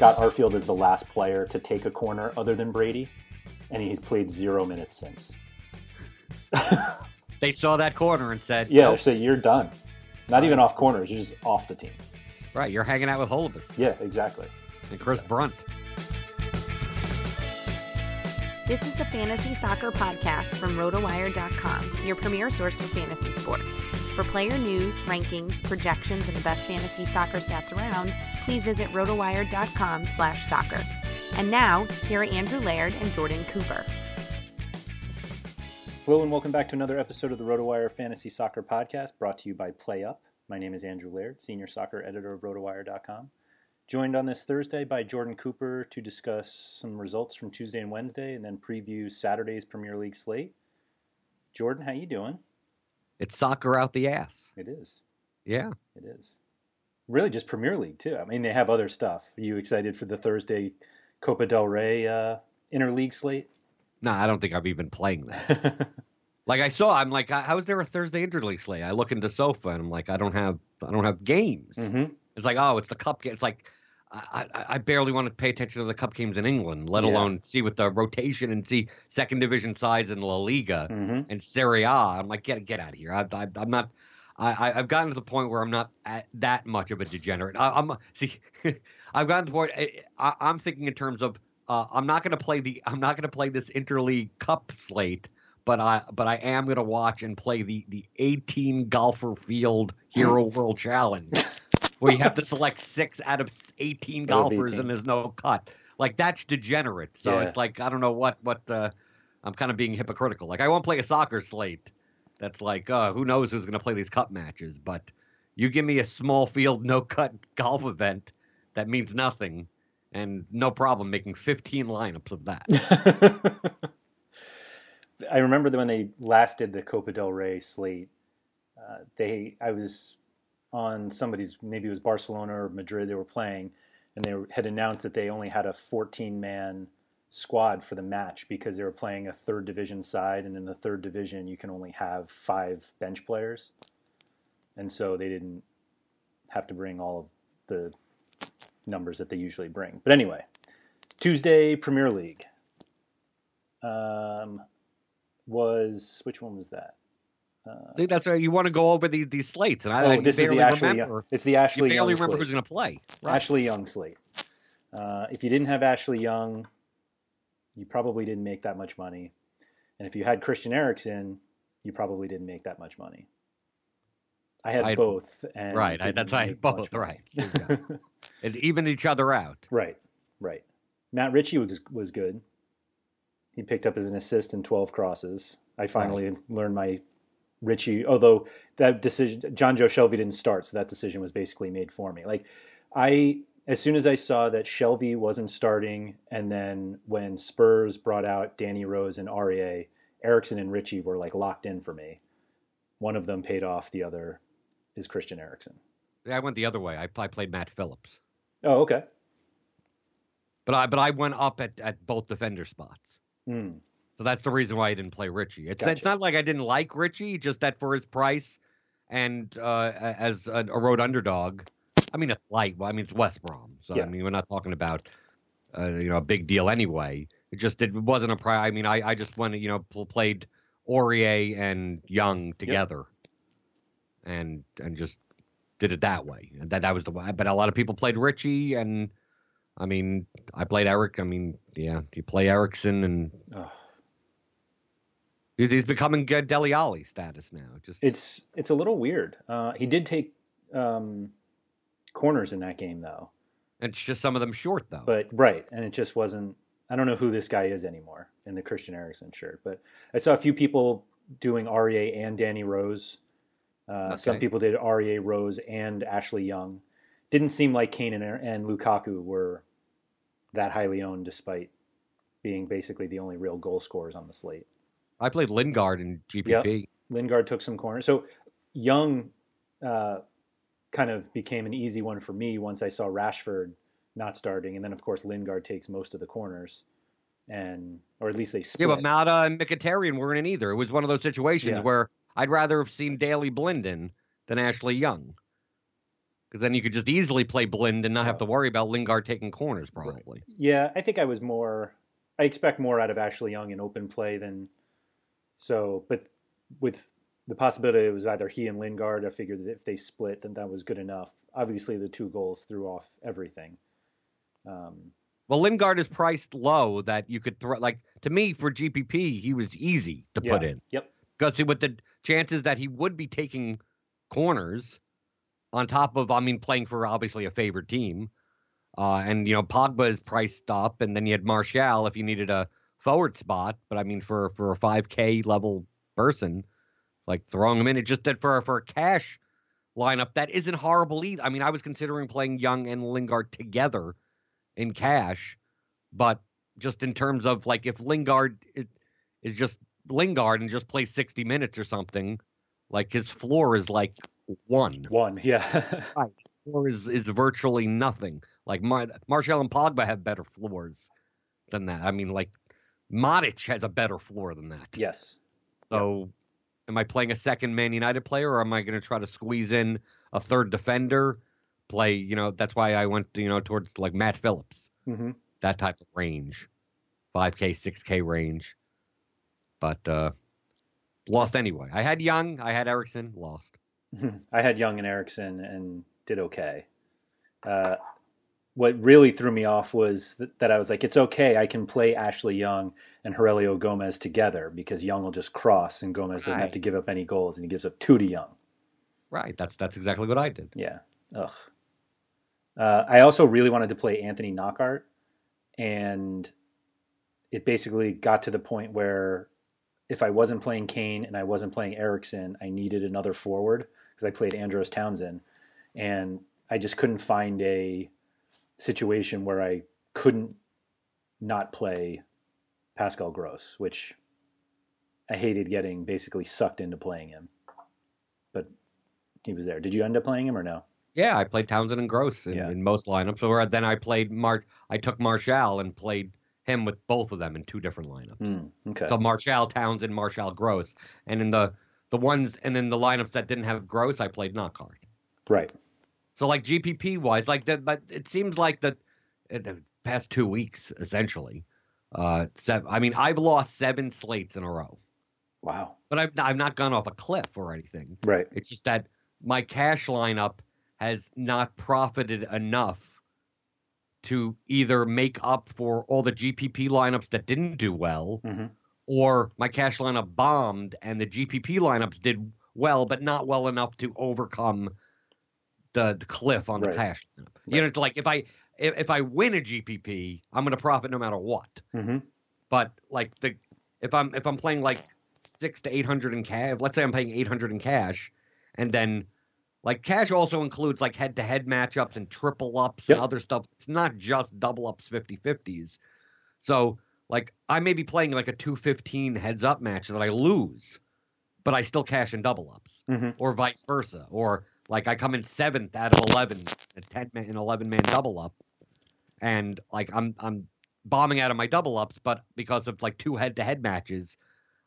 Scott Arfield is the last player to take a corner other than Brady, and he's played zero minutes since. they saw that corner and said, "Yeah, nope. so you're done. Not right. even off corners. You're just off the team." Right, you're hanging out with Holubus. Yeah, exactly. And Chris Brunt. This is the Fantasy Soccer Podcast from RotoWire.com, your premier source for fantasy sports. For player news, rankings, projections, and the best fantasy soccer stats around, please visit rotowire.com slash soccer. And now, here are Andrew Laird and Jordan Cooper. Hello and welcome back to another episode of the RotoWire Fantasy Soccer Podcast brought to you by PlayUp. My name is Andrew Laird, Senior Soccer Editor of RotoWire.com. Joined on this Thursday by Jordan Cooper to discuss some results from Tuesday and Wednesday and then preview Saturday's Premier League slate. Jordan, how are you doing? It's soccer out the ass. It is. Yeah. It is. Really just Premier League too. I mean they have other stuff. Are you excited for the Thursday Copa del Rey uh, interleague slate? No, nah, I don't think I'm even playing that. like I saw, I'm like, how is there a Thursday interleague slate? I look into Sofa and I'm like, I don't have, I don't have games. Mm-hmm. It's like, oh, it's the cup game. It's like, I, I, barely want to pay attention to the cup games in England, let yeah. alone see what the rotation and see second division sides in La Liga mm-hmm. and Serie A. I'm like, get get out of here. I, I, I'm not. I, I've gotten to the point where I'm not that much of a degenerate. I, am see, I've gotten to the point. I, am thinking in terms of uh, I'm not going to play the I'm not going to play this interleague cup slate, but I but I am going to watch and play the the 18 golfer field Hero World Challenge where you have to select six out of 18 golfers and there's no cut. Like that's degenerate. So yeah. it's like I don't know what what uh, I'm kind of being hypocritical. Like I won't play a soccer slate. That's like uh, who knows who's going to play these cup matches. But you give me a small field no cut golf event that means nothing, and no problem making 15 lineups of that. I remember when they last did the Copa del Rey slate. Uh, they I was on somebody's maybe it was Barcelona or Madrid they were playing, and they had announced that they only had a 14 man squad for the match because they were playing a third division side, and in the third division you can only have five bench players, and so they didn't have to bring all of the numbers that they usually bring. But anyway, Tuesday Premier League. Um, was which one was that? Uh, See, that's why you want to go over the, these slates, and I, oh, I this is the Ashley. remember. Young, it's the Ashley. You barely Young remember slate. who's going to play. Right. Ashley Young slate. Uh, if you didn't have Ashley Young, you probably didn't make that much money, and if you had Christian Eriksen, you probably didn't make that much money. I had I- both, and Right, I, that's why I had both. money. Right, it even each other out. right, right. Matt Ritchie was was good. He picked up as an assist in twelve crosses. I finally learned my Ritchie. Although that decision, Jonjo Shelvey didn't start, so that decision was basically made for me. Like I, as soon as I saw that Shelvey wasn't starting, and then when Spurs brought out Danny Rose and Aurier, Eriksen and Ritchie were like locked in for me. One of them paid off. The other is Christian. Yeah, I went the other way. I, I played Matt Phillips, Oh, okay. but I but I went up at, at both defender spots. Hmm. So that's the reason why I didn't play Ritchie. It's it's not like I didn't like Ritchie, just that for his price and uh, as a, a road underdog. I mean, it's light. Well, I mean, it's West Brom, so Yeah. I mean, we're not talking about uh, you know a big deal anyway. It just it wasn't a pri I mean, I I just went you know pl- played Aurier and Young together, and and just did it that way. And that that was the way. But a lot of people played Ritchie, and I mean, I played Eric. I mean, yeah, you play Eriksen and. Oh. He's, becoming Dele Alli status now. Just It's it's a little weird. Uh, he did take um, corners in that game though. it's just some of them short though. But right, and it just wasn't. I don't know who this guy is anymore in the Christian Eriksen shirt, but I saw a few people doing Aurier and Danny Rose. Uh, Some people did Aurier, Rose, and Ashley Young. Didn't seem like Kane and, and Lukaku were that highly owned, despite being basically the only real goal scorers on the slate. I played Lingard in GPP. Lingard took some corners. So Young uh, kind of became an easy one for me once I saw Rashford not starting, and then of course Lingard takes most of the corners, and or at least they Yeah, split. but Mata and Mkhitaryan weren't in either. It was one of those situations Yeah. where I'd rather have seen Daley Blinden than Ashley Young. Because then you could just easily play Blind and not have to worry about Lingard taking corners, probably. yeah, I think I was more. I expect more out of Ashley Young in open play than so, but with the possibility it was either he and Lingard, I figured that if they split, then that was good enough. Obviously, the two goals threw off everything. Um, Well, Lingard is priced low that you could throw. Like to me, for GPP, he was easy to yeah. put in. Yep. Because with the chances that he would be taking corners, on top of, I mean, playing for obviously a favored team, uh, and you know Pogba is priced up, and then you had Martial if you needed a forward spot. But I mean, for for a five K level person, like throwing him in, it just did for for a cash lineup that isn't horrible either. I mean, I was considering playing Young and Lingard together in cash, but just in terms of like if Lingard is, just Lingard and just plays 60 minutes or something, like his floor is like one. one, yeah. Right. Floor is is virtually nothing. Like Mar- Martial and Pogba have better floors than that. I mean, like Modric has a better floor than that. yes. So, am I playing a second Man United player, or am I going to try to squeeze in a third defender? Play, you know, that's why I went, you know, towards like Matt Phillips, hmm that type of range, five K, six K range. But uh lost anyway. I had Young, I had Eriksen, lost. I had Young and Eriksen and did okay. Uh, what really threw me off was that, that I was like, it's okay. I can play Ashley Young and Heurelho Gomes together because Young will just cross and Gomes doesn't have to give up any goals and he gives up two to Young. Right. That's that's exactly what I did. Yeah. Ugh. Uh, I also really wanted to play Anthony Knockaert, and it basically got to the point where if I wasn't playing Kane and I wasn't playing Eriksen, I needed another forward because I played Andros Townsend, and I just couldn't find a situation where I couldn't not play Pascal Gross, which I hated getting basically sucked into playing him. But he was there. Did you end up playing him or no? Yeah, I played Townsend and Gross in, Yeah. in most lineups. Or then I played Mar I took Martial and played him with both of them in two different lineups. Mm, okay. So Martial Townsend, Martial Gross, and in the the ones and then the lineups that didn't have Gross, I played Knockaert. right. So like GPP wise, like that, but it seems like that the past two weeks essentially. Uh, seven, I mean, I've lost seven slates in a row Wow. But I've I've not gone off a cliff or anything. Right. It's just that my cash lineup has not profited enough to either make up for all the GPP lineups that didn't do well, hmm or my cash lineup bombed and the GPP lineups did well, but not well enough to overcome the, the cliff on the Right. cash lineup. You know, it's like if I if, if I win a GPP, I'm going to profit no matter what. hmm But like the if I'm if I'm playing like six to eight hundred in cash, let's say I'm paying eight hundred in cash, and then like cash also includes like head to head matchups and triple ups Yep. and other stuff. It's not just double ups 50 50s. So like I may be playing like a 215 heads up match that I lose, but I still cash in double ups, hmm or vice versa. Or like I come in seventh out of 11, a 10 man, an 11 man double up, and like I'm I'm bombing out of my double ups, but because of like two head to head matches,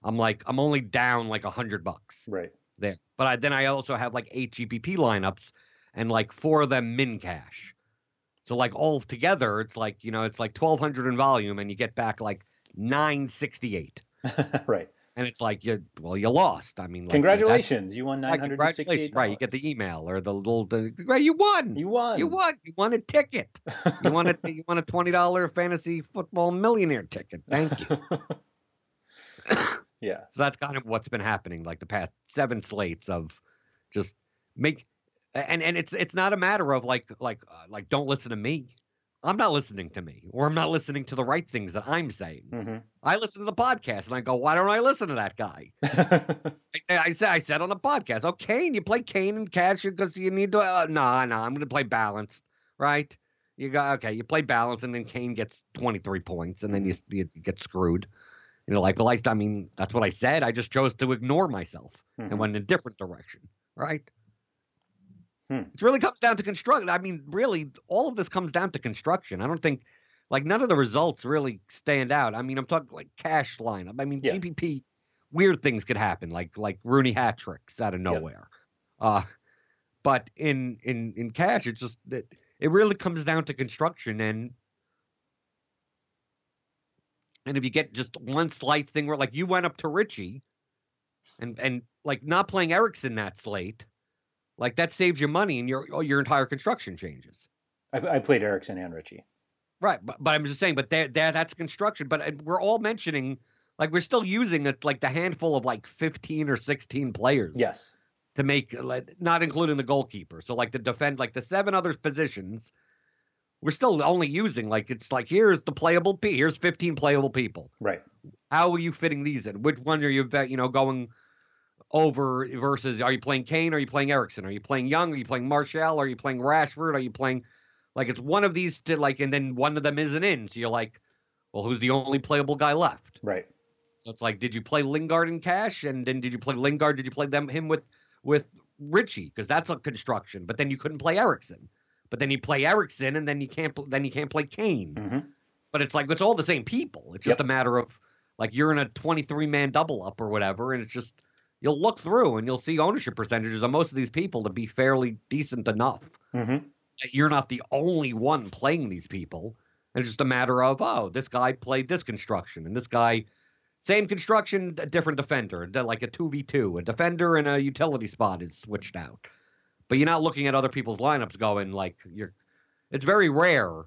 I'm like I'm only down like a hundred bucks Right. there. But I, then I also have like eight GPP lineups and like four of them min cash. So like all together, it's like you know it's like twelve hundred in volume, and you get back like nine sixty eight, right. And it's like you well you lost. I mean, like, Congratulations. You won that's- nine right, hundred and congratulations, sixty-eight. right? You get the email or the little the, right, you won. You won. You won. You won a ticket. You won a you won a twenty dollar fantasy football millionaire ticket. Thank you. yeah. So that's kind of what's been happening like the past seven slates of just make and and it's it's not a matter of like like uh, like don't listen to me. I'm not listening to me or I'm not listening to the right things that I'm saying. hmm I listen to the podcast and I go, why don't I listen to that guy? I, I said I said on the podcast, oh Kane, you play Kane and cash because you need to. Uh, nah, nah, I'm gonna play balanced, right? You go, okay. You play balanced, and then Kane gets 23 points, and then you, you get screwed. You know, like well, I, I mean, that's what I said. I just chose to ignore myself Mhm. and went in a different direction, right? Hmm. It really comes down to construction. I mean, really, all of this comes down to construction. I don't think, like, none of the results really stand out. I mean, I'm talking like cash lineup. I mean, Yeah. GPP, weird things could happen, like like Rooney hat tricks out of nowhere. Uh, but in in in cash, it's just that it really comes down to construction and. And if you get just one slight thing where, like, you went up to Ritchie, and and like not playing Eriksen that slate, like that saves you money and your your entire construction changes. I, I played Eriksen and Ritchie. Right, but, but I'm just saying, but there, that's construction. But we're all mentioning, like, we're still using it, like the handful of like 15 or 16 players. Yes. To make, like, not including the goalkeeper. So like the defend, like the seven other positions, we're still only using like it's like here's the playable p, here's 15 playable people. Right. How are you fitting these in? Which one are you, you know, going over versus? Are you playing Kane? Are you playing Eriksen? Are you playing Young? Are you playing Martial? Are you playing Rashford? Are you playing like it's one of these to like, and then one of them isn't in. So you're like, well, who's the only playable guy left? Right. So it's like, did you play Lingard in cash? And then did you play Lingard? Did you play them him with with Ritchie? Because that's a construction. But then you couldn't play Eriksen. But then you play Eriksen, and then you can't then you can't play Kane. hmm But it's like it's all the same people. It's just Yep. a matter of like you're in a 23 man double up or whatever, and it's just you'll look through and you'll see ownership percentages of most of these people to be fairly decent enough. hmm that You're not the only one playing these people. And it's just a matter of oh, this guy played this construction, and this guy same construction, a different defender, like a two v two, a defender and a utility spot is switched out. But you're not looking at other people's lineups going like you're. It's very rare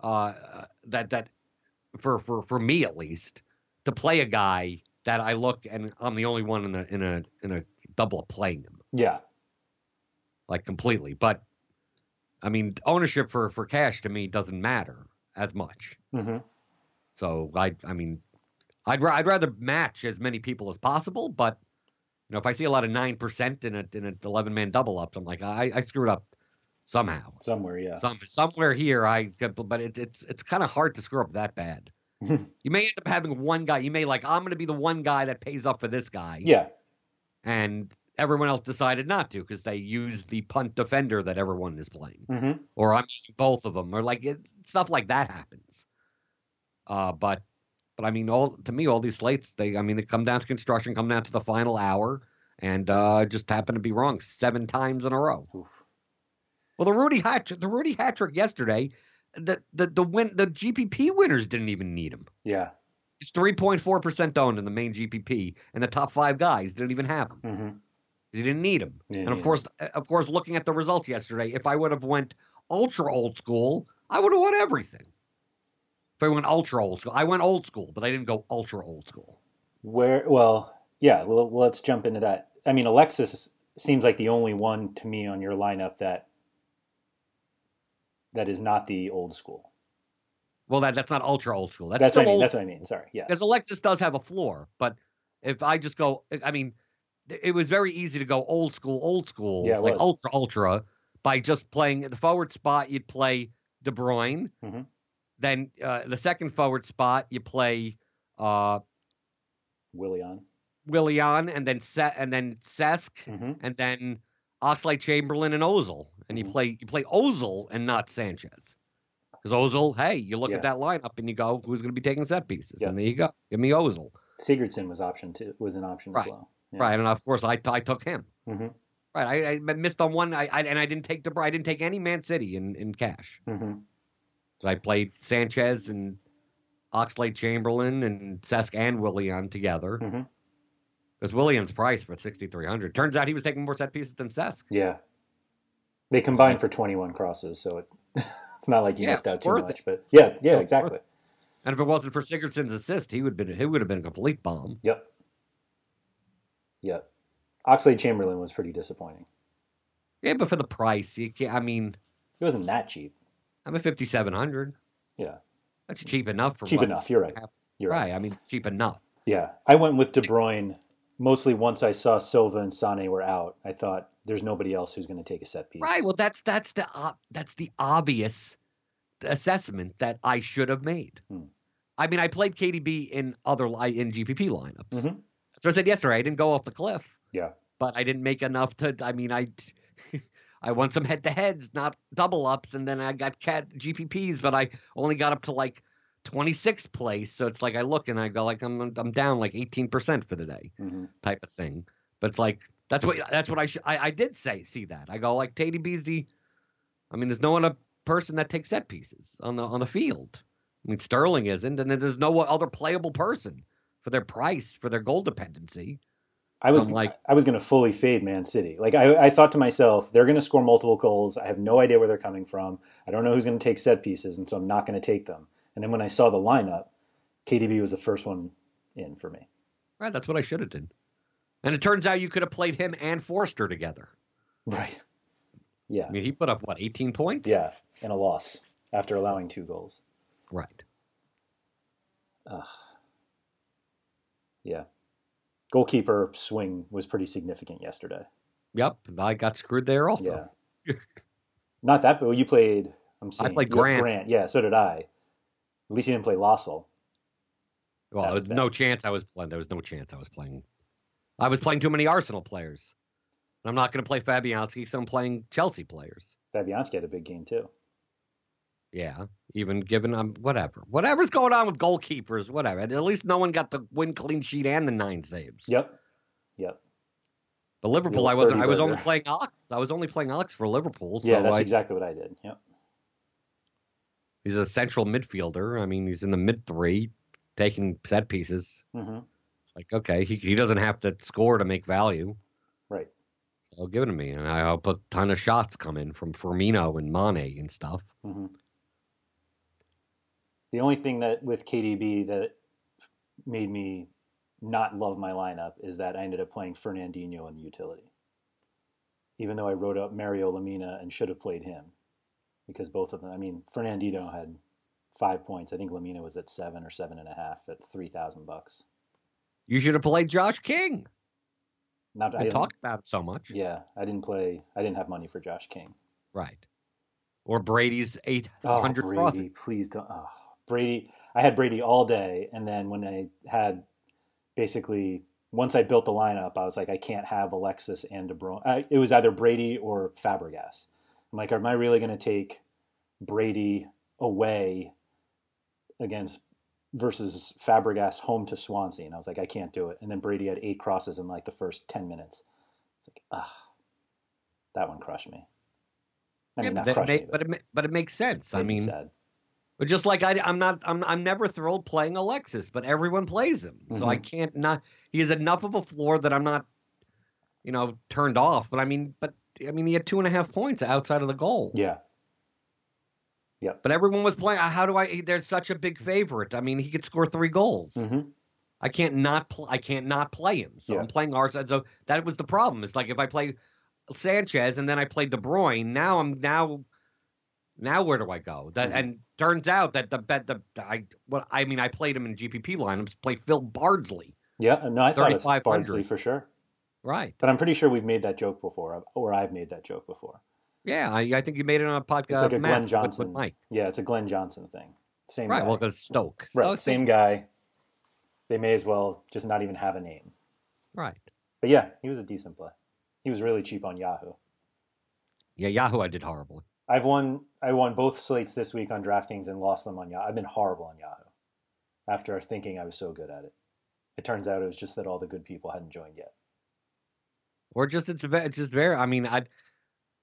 uh, that that for for for me at least to play a guy that I look and I'm the only one in a in a in a double up playing him Yeah. like completely. But I mean, ownership for for cash to me doesn't matter as much. Mm-hmm. So I I mean, I'd I'd rather match as many people as possible. But you know, if I see a lot of nine percent in a in an eleven man double ups, I'm like I I screwed up somehow. Somewhere. Yeah. Some somewhere here I but it's it's it's kind of hard to screw up that bad. you may end up having one guy. You may like I'm going to be the one guy that pays up for this guy. yeah. And everyone else decided not to because they used the punt defender that everyone is playing, hmm or I'm using both of them, or like it, stuff like that happens. Uh, but but I mean, all to me, all these slates, they I mean, they come down to construction, come down to the final hour, and uh, just happen to be wrong seven times in a row. Oof. Well, the Rudy hat the Rudy hat trick yesterday, the the the win the GPP winners didn't even need him. Yeah. He's three point four percent owned in the main GPP, and the top five guys didn't even have him. hmm He didn't need him. Yeah, and of yeah. course, of course, looking at the results yesterday, if I would have went ultra old school, I would have won everything. If I went ultra old school, I went old school, but I didn't go ultra old school. Where? Well, yeah. Well, let's jump into that. I mean, Alexis seems like the only one to me on your lineup that that is not the old school. Well, that that's not ultra old school. That's, That's, still what I mean. That's what I mean. Sorry. Yes. because Alexis does have a floor. But if I just go, I mean, it was very easy to go old school, old school, Yeah, like was. ultra, ultra, by just playing the forward spot. You'd play De Bruyne. Mhm. Then uh, the second forward spot, you play uh, Willian. Willian, and then set, and then Cesc, hmm and then Oxlade Chamberlain and Ozil, and you Mhm. play you play Ozil and not Sanchez. Because Ozil, hey, you look Yeah. at that lineup and you go, who's going to be taking set pieces? Yeah. And there you go, give me Ozil. Sigurdsson was option too. Was an option Right. as well. Yeah. Right, and of course I, I took him. hmm Right, I, I missed on one. I, I and I didn't take the I didn't take any Man City in, in cash. hmm So I played Sanchez and Oxlade Chamberlain and Cesc and Willian together. hmm Because Willian's price for sixty three hundred. Turns out he was taking more set pieces than Cesc. Yeah. They combined for 21 crosses, so it, it's not like you Yeah, missed out too much. it. But yeah, yeah, exactly. And if it wasn't for Sigurdsson's assist, he would have been he would have been a complete bomb. Yep. Yep. Oxlade Chamberlain was pretty disappointing. Yeah, but for the price, you can't. I mean, It wasn't that cheap. I'm at fifty seven hundred. Yeah. That's cheap enough for Cheap enough, you're right. half- You're right. right. I mean, it's cheap enough. Yeah. I went with De Bruyne mostly once I saw Silva and Sane were out. I thought there's nobody else who's going to take a set piece. Right. Well, that's that's the ob- that's the obvious assessment that I should have made. Hmm. I mean, I played KDB in other in GPP lineups. Mhm. So I said yesterday I didn't go off the cliff, Yeah. but I didn't make enough to. I mean, I I won some head to heads, not double ups, and then I got cat GPPs, but I only got up to like 26th place. So it's like I look and I go like I'm I'm down like 18% for the day hmm type of thing. But it's like that's what that's what I should I, I did say see that. I go like KDB's the I mean there's no other person that takes set pieces on the on the field. I mean Sterling isn't, and then there's no other playable person for their price for their goal dependency. I was I'm like- I was going to fully fade Man City. Like I, I thought to myself, they're going to score multiple goals. I have no idea where they're coming from. I don't know who's going to take set pieces, and so I'm not going to take them. And then when I saw the lineup, KDB was the first one in for me. Right, that's what I should have done. And it turns out you could have played him and Forster together. Right. Yeah. I mean, he put up what 18 points. Yeah. And a loss after allowing two goals. Right. Ugh. Yeah. Goalkeeper swing was pretty significant yesterday. Yep. I got screwed there also. Yeah. Not that, but you played. I'm saying played you Grant. Grant. Yeah, so did I. At least you didn't play Lössl. Well, there was bad. no chance I was playing. There was no chance I was playing. I was playing too many Arsenal players. And I'm not going to play Fabianski, so I'm playing Chelsea players. Fabianski had a big game too. Yeah, even given I'm whatever, whatever's going on with goalkeepers, whatever. At least no one got the win clean sheet and the nine saves. Yep. Yep. But Liverpool, I wasn't. I was only playing Ox. I was only playing Ox for Liverpool. So Yeah, that's I, exactly what I did. Yep. He's a central midfielder. I mean, he's in the mid three, taking set pieces. hmm Like, okay, he he doesn't have to score to make value. Right. So I'll give it to me, and I hope a ton of shots come in from Firmino and Mane and stuff. hmm The only thing that with KDB that made me not love my lineup is that I ended up playing Fernandinho in the utility. Even though I wrote up Mario Lemina and should have played him, because both of them. I mean, Fernandinho had five points. I think Lemina was at seven or seven and a half at three thousand bucks. You should have played Josh King. Not I I talked about it so much. Yeah, I didn't play. I didn't have money for Josh King. Right. Or Brady's eight Oh, hundred Brady, crosses. please don't. Oh, Brady. I had Brady all day, and then when I had basically once I built the lineup, I was like, I can't have Alexis and De Bruyne. It was either Brady or Fabregas. I'm like, am I really going to take Brady away against versus Fabregas home to Swansea? And I was like, I can't do it. And then Brady had eight crosses in like the first ten minutes. It's like, ah, that one crushed me. I Yeah, but, that crushed ma- me, but it but it makes sense. I mean, sad. But just like I, I'm not, I'm, I'm never thrilled playing Alexis, but everyone plays him, so I Mhm. can't not. He has enough of a floor that I'm not, you know, turned off. But I mean, but I mean, he had two and a half points outside of the goal. Yeah. Yeah. But everyone was playing. How do I? There's such a big favorite. I mean, he could score three goals. hmm I can't not. Pl- I can't not play him. So Yeah. I'm playing Arsene. So that was the problem. It's like if I play Sanchez and then I play De Bruyne, now I'm now. Now where do I go? That Mhm. and turns out that the bet the I what I mean I played him in GPP lineups. Played Phil Bardsley. Yeah. No, I thought it's 3,500. Bardsley for sure. Right. But I'm pretty sure we've made that joke before, uh, or I've made that joke before. Yeah. I, I think you made it on a podcast. It's like a Matt, Glenn with- Johnson. with, Mike. Yeah, it's a Glenn Johnson thing. Same Right. guy. Well, because Stoke. right, Stoke- same guy. They may as well just not even have a name. Right. But yeah, he was a decent play. He was really cheap on Yahoo. Yeah. Yahoo. I did horrible. I've won I won both slates this week on DraftKings and lost them on Yahoo. I've been horrible on Yahoo after thinking I was so good at it. It turns out it was just that all the good people hadn't joined yet. Or just it's it's just very. I mean, I,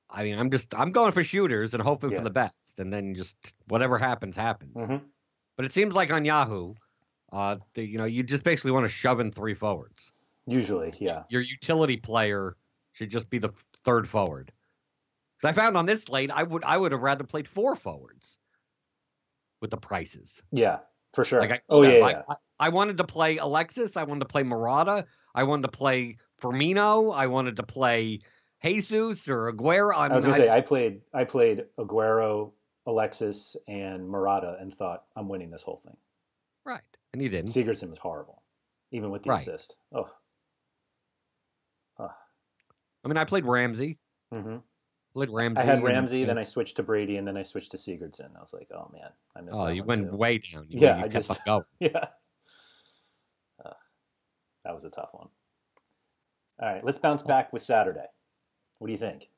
I mean, I'm just I'm going for shooters and hoping Yeah. for the best, and then just whatever happens happens. hmm But it seems like on Yahoo, uh, the, you know, you just basically want to shove in three forwards. Usually, yeah. Your utility player should just be the third forward. Because I found on this slate, I would I would have rather played four forwards with the prices. Yeah, for sure. Like I, oh, yeah, I, yeah. I, I wanted to play Alexis. I wanted to play Murata. I wanted to play Firmino. I wanted to play Jesus or Aguero. I, I, was going to say, I played I played Aguero, Alexis, and Murata and thought, I'm winning this whole thing. right, and he didn't. Sigurdsson was horrible, even with the Right. assist. Oh, I mean, I played Ramsey. hmm Played Ramsey. I had Ramsey, then I switched to Brady, and then I switched to Sigurdsson. I was like, oh, man. I missed Oh, you went too. way down. You, Yeah, you I just-. Yeah. Uh, that was a tough one. All right, let's bounce back with Saturday. What do you think?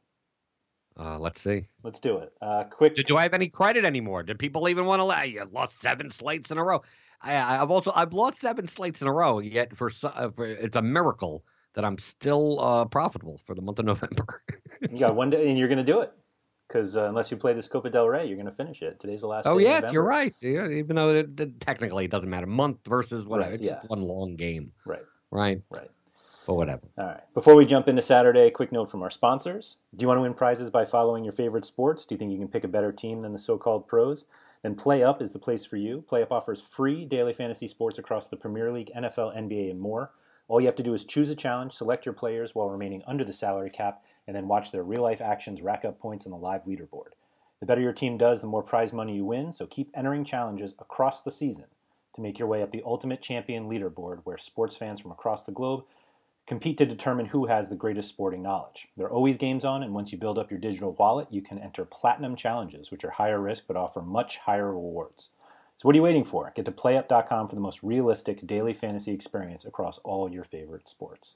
Uh, let's see. Let's do it. Uh, quick. Do, do I have any credit anymore? Do people even want to? let You lost seven slates in a row. I, I've also I've lost seven slates in a row. Yet for, uh, for it's a miracle that I'm still uh, profitable for the month of November. You got one day, and you're going to do it. Because uh, unless you play this Copa del Rey, you're going to finish it. Today's the last oh yes, you're right. Yeah, even though it, it- technically it doesn't matter, month versus whatever. Right, it's just one long game, Right, right? right. But whatever. All right. Before we jump into Saturday, quick note from our sponsors. Do you want to win prizes by following your favorite sports? Do you think you can pick a better team than the so called pros? Then PlayUp is the place for you. PlayUp offers free daily fantasy sports across the Premier League, NFL, NBA, and more. All you have to do is choose a challenge, select your players while remaining under the salary cap, and then watch their real life actions rack up points on the live leaderboard. The better your team does, the more prize money you win, so keep entering challenges across the season to make your way up the Ultimate Champion leaderboard where sports fans from across the globe compete to determine who has the greatest sporting knowledge. There are always games on, and once you build up your digital wallet, you can enter platinum challenges, which are higher risk but offer much higher rewards. So, what are you waiting for? Get to playup.com for the most realistic daily fantasy experience across all your favorite sports.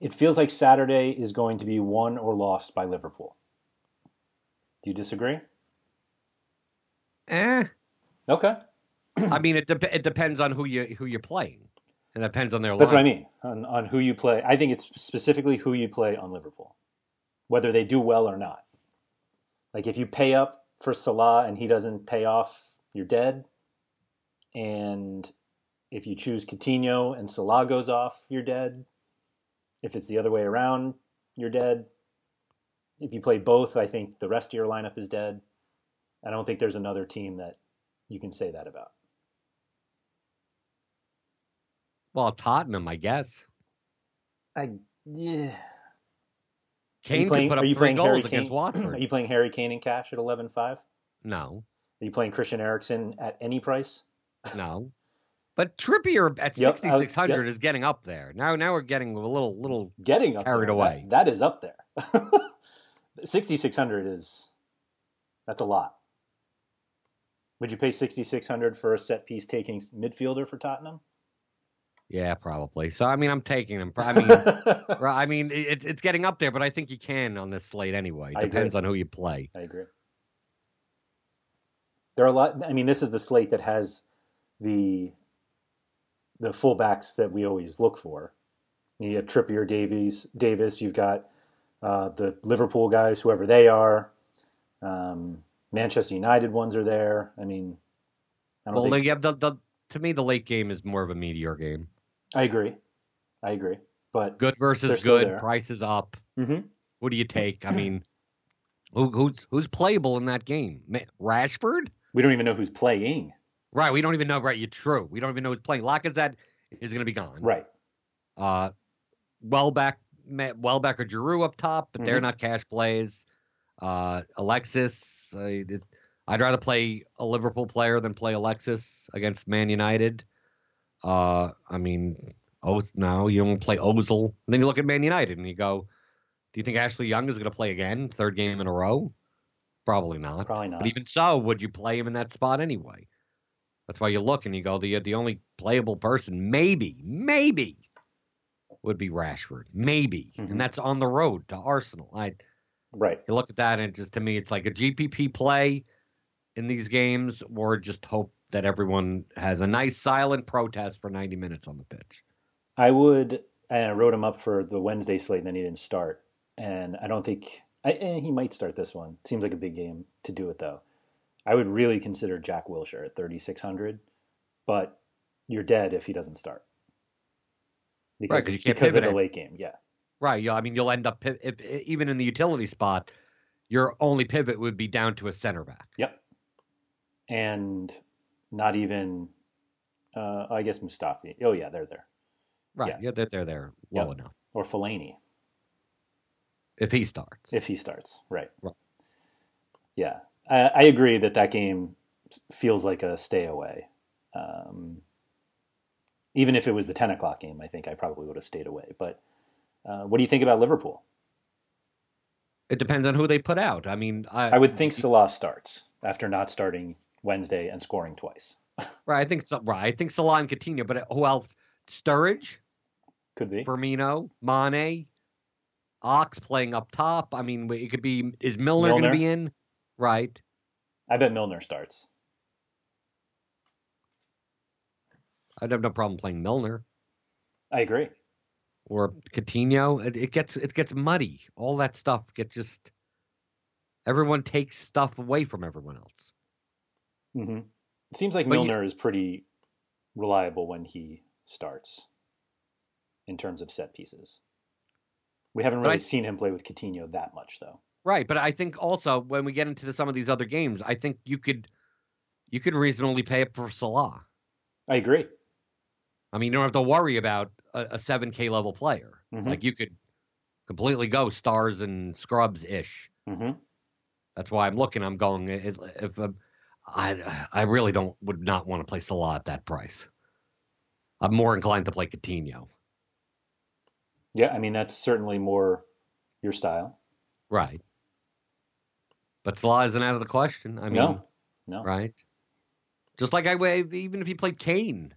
It feels like Saturday is going to be won or lost by Liverpool. Do you disagree? Eh. Okay. I mean, it dep it depends on who you who you're playing. And it depends on their. That's what I mean on, on who you play. I think it's specifically who you play on Liverpool, whether they do well or not. Like if you pay up for Salah and he doesn't pay off, you're dead. And if you choose Coutinho and Salah goes off, you're dead. If it's the other way around, you're dead. If you play both, I think the rest of your lineup is dead. I don't think there's another team that you can say that about. Well, Tottenham, I guess. I yeah. Kane playing- could put are up you three playing Harry goals against Kane? Watford. Are you playing Harry Kane in cash at eleven five? No, Are you playing Christian Eriksen at any price? no. But Trippier at Yep, I was- sixty six hundred is getting up there. Now, now we're getting a little, little. Getting up Carried there, away. That, that is up there. sixty six hundred is that's a lot. Would you pay sixty six hundred for a set piece taking midfielder for Tottenham? Yeah, probably. So I mean, I'm taking him. I mean, I mean, it, it's getting up there, but I think you can on this slate anyway. I agree. Depends on who you play. I agree. There are a lot. I mean, this is the slate that has the the fullbacks that we always look for. You have Trippier, Davies, Davis. You've got uh, the Liverpool guys, whoever they are. Um, Manchester United ones are there. I mean, I don't Well, think, yeah, the, the to me the late game is more of a meteor game. I agree. I agree. But Good versus good. there. Price is up. Mhm. What do you take? I mean, who, who's who's playable in that game? Rashford? we don't even know who's playing. Right. We don't even know. Right. You're true. We don't even know who's playing. Lacazette is going to be gone. Right. Uh, Welbeck, Welbeck or Giroud up top, but they're Mhm. not cash plays. Uh, Alexis, uh, I'd rather play a Liverpool player than play Alexis against Man United. Uh, I mean, oh no, you don't play Ozil. And then you look at Man United and you go, do you think Ashley Young is going to play again, third game in a row? Probably not. Probably not. But even so, would you play him in that spot anyway? That's why you look and you go, the the only playable person, maybe, maybe, would be Rashford, maybe, Mhm. and that's on the road to Arsenal. I Right. you look at that and just to me, it's like a GPP play in these games, or just hope that everyone has a nice silent protest for 90 minutes on the pitch. I would, and I wrote him up for the Wednesday slate, and then he didn't start. And I don't think I, he might start this one. Seems like a big game to do it though. I would really consider Jack Wilshere at thirty six hundred, but you're dead if he doesn't start. Because, 'cause you can't because of pivot the late game, yeah. Right. Yeah. I mean, you'll end up if, even in the utility spot, your only pivot would be down to a center back. Yep. And not even, uh, I guess Mustafi. Oh yeah, they're there. Right. Yeah. Yeah, they're, they're there well Yep. enough Or Fellaini if he starts. if he starts. Right. Right. Yeah, I, I agree that that game feels like a stay away. Um, even if it was the ten o'clock game, I think I probably would have stayed away. But uh, what do you think about Liverpool? It depends on who they put out. I mean, I, I would think Salah starts after not starting Wednesday and scoring twice. right. I think so. Right. I think Salah and Coutinho, but who else? Sturridge, Could be. Firmino, Mane, Ox playing up top. I mean, it could be. Is Milner, going to be in? Right. I bet Milner starts. I'd have no problem playing Milner I agree. or Coutinho. It, it gets it gets muddy. All that stuff gets just. Everyone takes stuff away from everyone else. Hmm It seems like But you- Milner is pretty reliable when he starts in terms of set pieces. We haven't really I- seen him play with Coutinho that much, though. Right, but I think also when we get into the, some of these other games, I think you could you could reasonably pay up for Salah. I agree. I mean, you don't have to worry about a, a 7K level player. Mhm. Like you could completely go stars and scrubs ish. hmm That's why I'm looking. I'm going. If, if um, I I really don't would not want to play Salah at that price. I'm more inclined to play Coutinho. Yeah, I mean that's certainly more your style. Right. But Salah isn't out of the question. I mean, no, no. right? Just like I would, even if you played Kane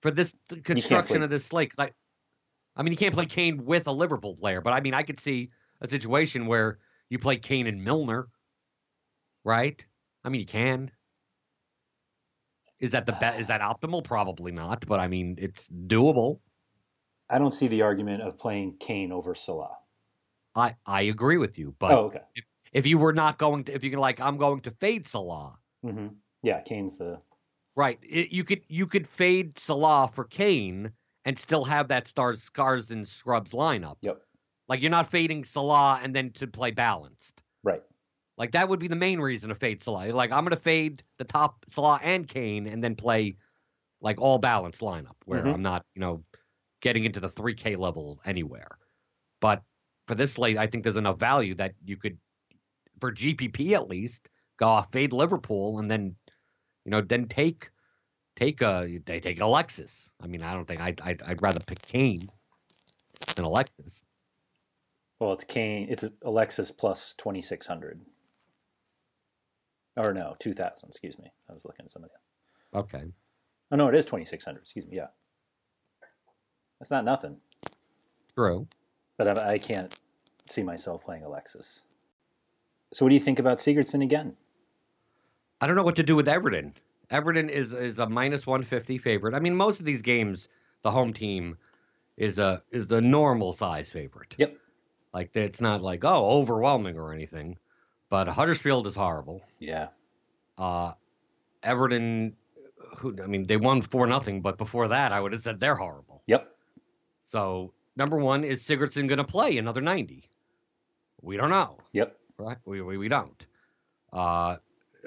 for this th- construction of this slate. 'cause I, I mean, you can't play Kane with a Liverpool player, but I mean, I could see a situation where you play Kane and Milner, right? I mean, you can. Is that the bet? Is that optimal? Probably not, but I mean, it's doable. I don't see the argument of playing Kane over Salah. I I agree with you, but oh, okay. if you were not going to, if you're like, I'm going to fade Salah, Mm-hmm. Yeah, Kane's the Right. It, you could you could fade Salah for Kane and still have that stars scars and scrubs lineup. Yep. Like you're not fading Salah and then to play balanced. right. Like that would be the main reason to fade Salah. Like I'm gonna fade the top Salah and Kane and then play like all balanced lineup where Mhm. I'm not, you know, getting into the 3K level anywhere. But for this slate, I think there's enough value that you could, for GPP at least, go off fade Liverpool and then, you know, then take take a they take Alexis. I mean, I don't think I'd I'd, I'd rather pick Kane than Alexis. Well, it's Kane. It's Alexis plus twenty six hundred. Or no, two thousand. Excuse me. I was looking at somebody. Else. Okay. Oh no, it is twenty six hundred. Excuse me. Yeah, that's not nothing. True. But I, I can't see myself playing Alexis. So, what do you think about Sigurdsson again? I don't know what to do with Everton. Everton is is a minus one fifty favorite. I mean, most of these games, the home team is a is the normal size favorite. Yep. Like it's not like oh overwhelming or anything, but Huddersfield is horrible. Yeah. Uh, Everton, who I mean, they won four nothing, but before that, I would have said they're horrible. Yep. So number one is Sigurdsson going to play another ninety? We don't know. Yep. Right? We we, we don't. Uh,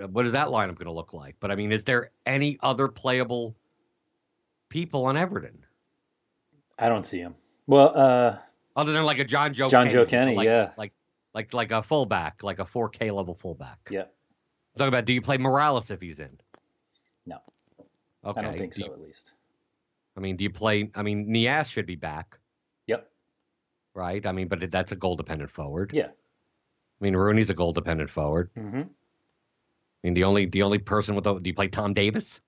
what is that lineup going to look like? But I mean, is there any other playable people on Everton I don't see him. Well, uh, other than like a John Joe John Kenny, Joe Kenny, like, yeah. like like like a fullback, like a 4K level fullback. yeah. I'm talking about do you play Mirallas if he's in? No. Okay. I don't think Do so, you- at least. I mean, do you play? I mean, Niasse should be back, Yep. right? I mean, but that's a goal dependent forward. Yeah. I mean, Rooney's a goal dependent forward. Mm-hmm. I mean, the only the only person with the, do you play Tom Davies?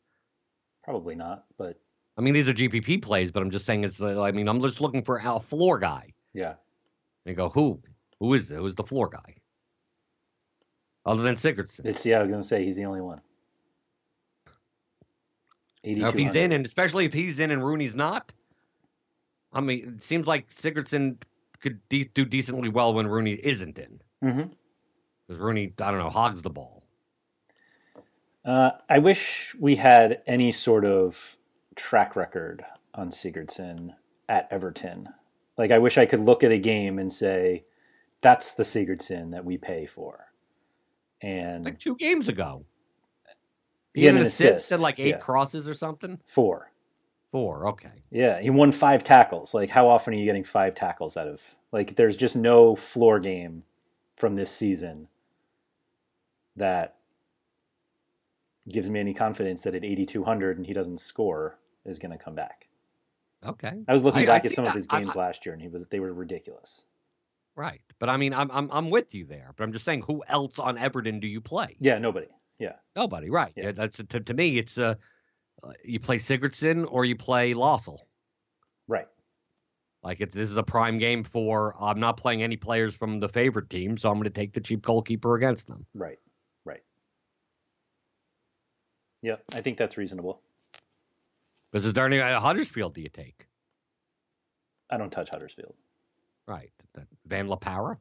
Probably not, but I mean, these are GPP plays, but I'm just saying it's. I mean, I'm just looking for a floor guy. yeah. And go, who? Who is who's the floor guy? Other than Sigurdsson. It's yeah. I was gonna say he's the only one. Now, if he's in, and especially if he's in and Rooney's not, I mean, it seems like Sigurdsson could de- do decently well when Rooney isn't in. mm-hmm. Because Rooney, I don't know, hogs the ball. Uh, I wish we had any sort of track record on Sigurdsson at Everton. Like, I wish I could look at a game and say, "That's the Sigurdsson that we pay for." And Like two games ago. He had an assist, assist, and like eight yeah. crosses or something. four, Four, okay. yeah, he won five tackles. Like, how often are you getting five tackles out of? Like, there's just no floor game from this season that gives me any confidence that at 8,200 and he doesn't score is going to come back. Okay. I was looking I- I back at see some of that. his I- games I- last year, and he was they were ridiculous. Right. But I mean, I'm I'm I'm with you there. But I'm just saying, who else on Everton do you play? Yeah, nobody. Yeah, Nobody. Right. Yeah. That's to, to me, it's uh, uh, you play Sigurdsson or you play Lössl. right. Like it's this is a prime game for I'm not playing any players from the favorite team, so I'm going to take the cheap goalkeeper against them. Right. Right. Yeah, I think that's reasonable. Because is there any uh, Huddersfield do you take? I don't touch Huddersfield. Right. That Van La Parra?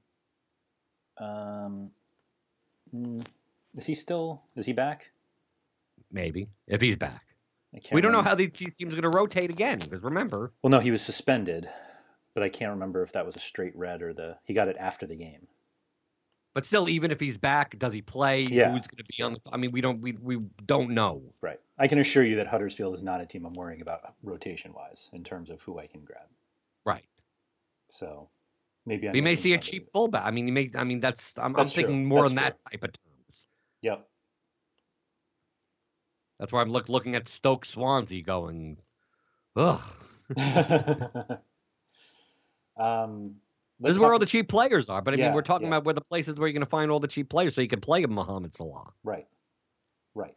Um, mm, is he still? Is he back? Maybe if he's back. I can't We don't know how these, these teams are going to rotate again. Because remember, Well, no, he was suspended, but I can't remember if that was a straight red or the he got it after the game. but still, even if he's back, does he play? Yeah. Who's going to be on? The, I mean, we don't we we don't know. Right. I can assure you that Huddersfield is not a team I'm worrying about rotation wise in terms of who I can grab. Right. So maybe I'm we may see a cheap fullback. I mean, you may. I mean, that's. I'm, I'm That's true. thinking more That's in that type of terms. Yep. That's why I'm look, looking at Stoke Swansea, going, ugh. um, This is where all the cheap players are. But I mean, we're talking yeah. about where the places where you're going to find all the cheap players, so you can play Mohamed Salah. Right. Right.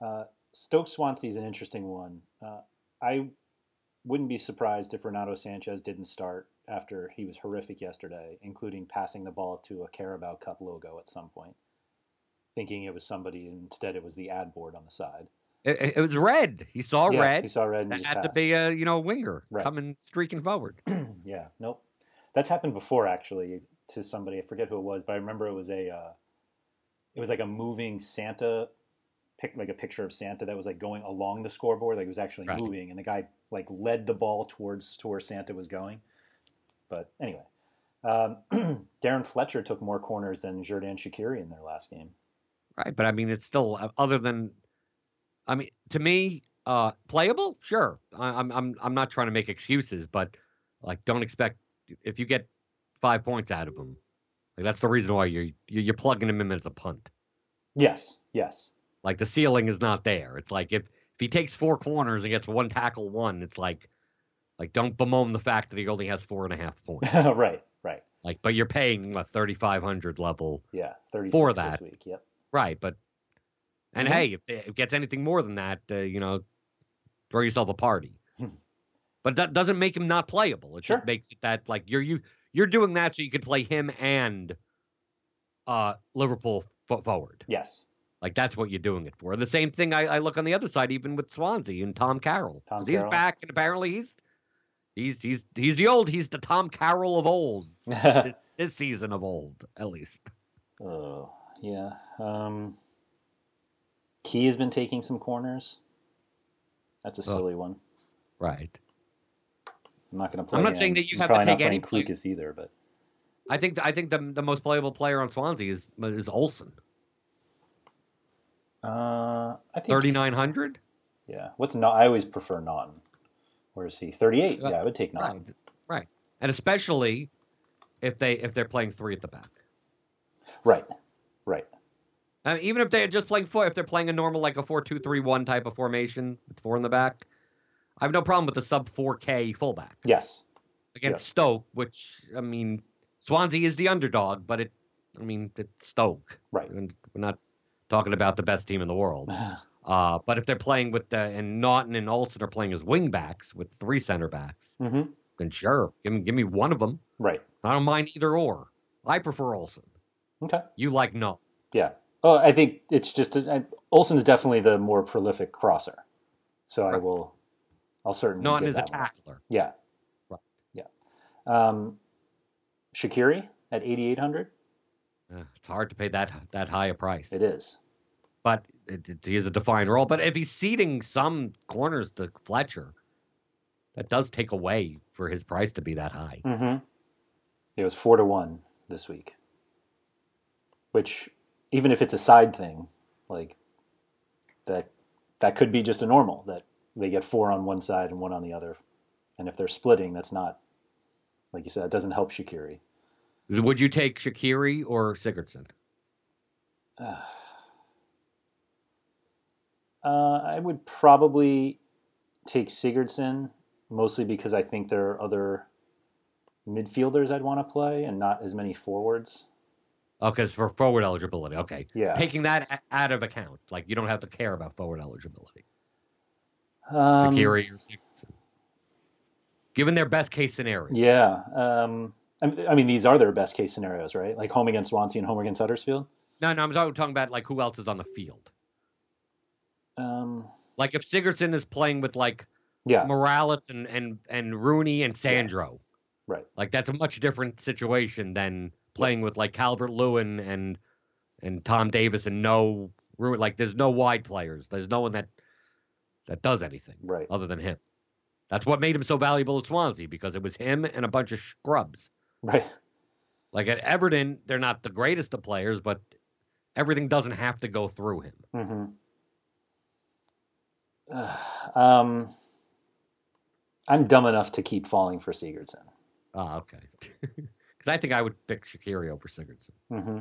Uh, Stoke Swansea is an interesting one. Uh, I wouldn't be surprised if Renato Sanches didn't start after he was horrific yesterday, including passing the ball to a Carabao Cup logo at some point, thinking it was somebody, instead it was the ad board on the side. It, it- was red. He saw yeah, red. He saw red and had to be a you know winger Right. coming streaking forward. yeah, nope. That's happened before actually to somebody. I forget who it was, but I remember it was a uh, it was like a moving Santa like a picture of Santa that was like going along the scoreboard, like it was actually Right. moving, and the guy like led the ball towards to where Santa was going. But anyway, um, Darren Fletcher took more corners than Xherdan Shaqiri in their last game. Right, but I mean, it's still uh, other than, I mean, to me, uh, playable. Sure, I, I'm I'm I'm not trying to make excuses, but like, don't expect if you get five points out of him, like that's the reason why you're you're you're plugging him in as a punt. Yes, yes, Like the ceiling is not there. It's like if if he takes four corners and gets one tackle, one, it's like, like don't bemoan the fact that he only has four and a half points. right, right, like, but you're paying a thirty five hundred level. yeah, For this that. week. Yep. Right, but and Mhm. hey, if it gets anything more than that, uh, you know, throw yourself a party. but that doesn't make him not playable. It Sure. just makes it that like you're you you're doing that so you could play him and uh Liverpool fo- forward. Yes, Like that's what you're doing it for. The same thing I, I look on the other side, even with Swansea and Tom Carroll. Tom 'Cause he's Carroll. back, and apparently he's he's he's he's the old. He's the Tom Carroll of old. this this season of old, at least. Oh, yeah. Um, Ki has been taking some corners. That's a Oh. silly one. Right. I'm not going to play. I'm not him. saying that you I'm have to not take any. Clucas either, but I think I think the the most playable player on Swansea is is Olsson. uh, I think Thirty nine hundred. Yeah. What's not? I always prefer Naughton. Where is he? 38. Uh, Yeah, I would take nine. Right. Right. And especially if they if they're playing three at the back. Right. Right. I mean, even if they're just playing four, if they're playing a normal like a four-two-three-one type of formation with four in the back, I have no problem with the sub four K fullback Yes. against Yeah. Stoke. Which I mean, Swansea is the underdog, but it, I mean, it's Stoke. Right. And we're not talking about the best team in the world. Uh, but if they're playing with the and Naughton and Olsson are playing as wing backs with three center backs, hmm then sure, give me give me one of them. Right. I don't mind either or. I prefer Olsson. Okay. You like no. Yeah. Oh, I think it's just I, Olsson's definitely the more prolific crosser, so I will. I'll certainly. Naughton is a that one. tackler. Yeah. Right. Yeah. Um, Shaqiri at 8,800. Uh, it's hard to pay that that high a price. It is. But it, it, he has a defined role. But if he's ceding some corners to Fletcher, that does take away for his price to be that high. Mm-hmm. It was four to one this week, which even if it's a side thing, like that, that could be just a normal that they get four on one side and one on the other, and if they're splitting, that's not like you said. It doesn't help Shaqiri. Would you take Shaqiri or Sigurdsson? Uh, I would probably take Sigurdsson mostly because I think there are other midfielders I'd want to play and not as many forwards. Okay, for forward eligibility. Okay. Yeah. Taking that out of account. Like, you don't have to care about forward eligibility. Um, Shaqiri or Sigurdsson. Given their best case scenario. Yeah. Um, I mean, these are their best case scenarios, right? Like home against Swansea and home against Huddersfield. No, no, I'm talking about like who else is on the field. Um, Like if Sigurdsson is playing with like yeah. Mirallas and and and Rooney and Sandro, Right. like that's a much different situation than playing with like Calvert Lewin and and Tom Davies and no. Like there's no wide players. There's no one that that does anything Right. other than him. That's what made him so valuable at Swansea because it was him and a bunch of scrubs. Right. Like at Everton, they're not the greatest of players, but everything doesn't have to go through him. Mm-hmm. um, I'm dumb enough to keep falling for Sigurdsson. Ah, okay. Because I think I would pick Shaqiri over Sigurdsson. Mm-hmm.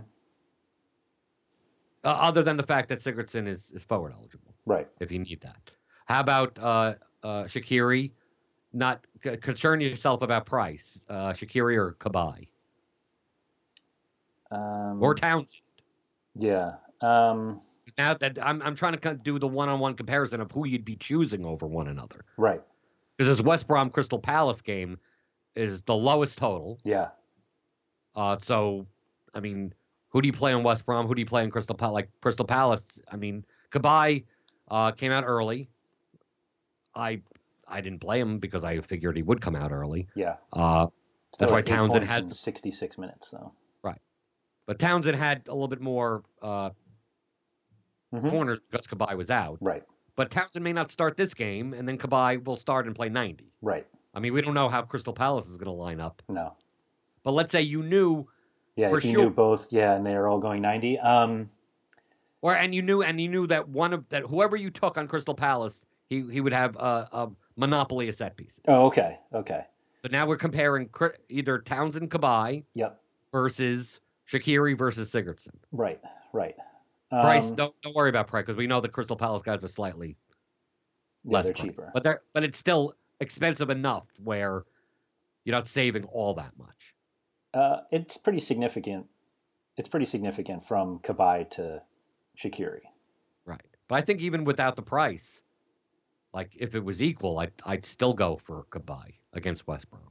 Uh, other than the fact that Sigurdsson is, is forward eligible Right. if you need that. How about uh, uh, Shaqiri? Not c- concern yourself about price. Uh, Shaqiri or Cabaye Um, or Townsend. yeah. Um, Now that I'm I'm trying to do the one-on-one comparison of who you'd be choosing over one another. right. Because this West Brom Crystal Palace game is the lowest total. Yeah. Uh, so, I mean, who do you play on West Brom? Who do you play in Crystal Palace? Like Crystal Palace, I mean, Cabaye uh, came out early. I I didn't play him because I figured he would come out early. Yeah. Uh, That's why Townsend has- 66 minutes, though. Right. But Townsend had a little bit more uh, Mhm. corners because Cabaye was out. Right. But Townsend may not start this game, and then Cabaye will start and play 90. Right. I mean, we don't know how Crystal Palace is going to line up. No. But let's say you knew, Yeah. For if you sure. knew both, yeah, and they're all going 90. Um, or and you knew, and you knew that one of that whoever you took on Crystal Palace, he he would have a, a monopoly of set pieces. oh, okay. Okay. So now we're comparing either Townsend Cabaye Yep. versus Shaqiri versus Sigurdsson. Right. Right. Price, Um, don't don't worry about price because we know the Crystal Palace guys are slightly yeah, less price. cheaper. but they're but it's still expensive enough where you're not saving all that much. Uh, it's pretty significant. It's pretty significant from Cabaye to Shaqiri. Right. But I think even without the price, like if it was equal, I'd I'd still go for Cabaye against West Brom.